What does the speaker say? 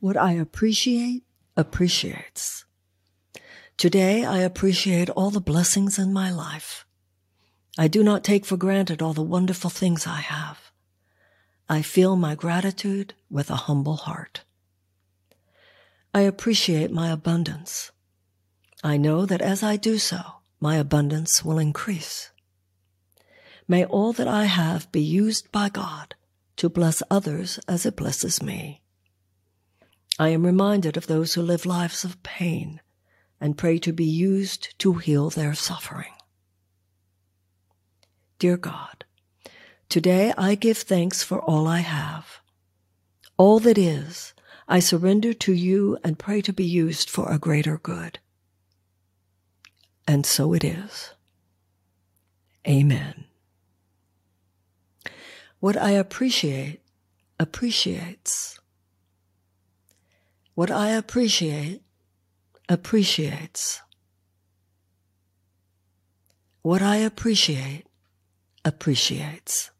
What I appreciate appreciates. Today, I appreciate all the blessings in my life. I do not take for granted all the wonderful things I have. I feel my gratitude with a humble heart. I appreciate my abundance. I know that as I do so, my abundance will increase. May all that I have be used by God to bless others as it blesses me. I am reminded of those who live lives of pain and pray to be used to heal their suffering. Dear God, today I give thanks for all I have. All that is, I surrender to you and pray to be used for a greater good. And so it is. Amen. What I appreciate appreciates. What I appreciate appreciates. What I appreciate appreciates.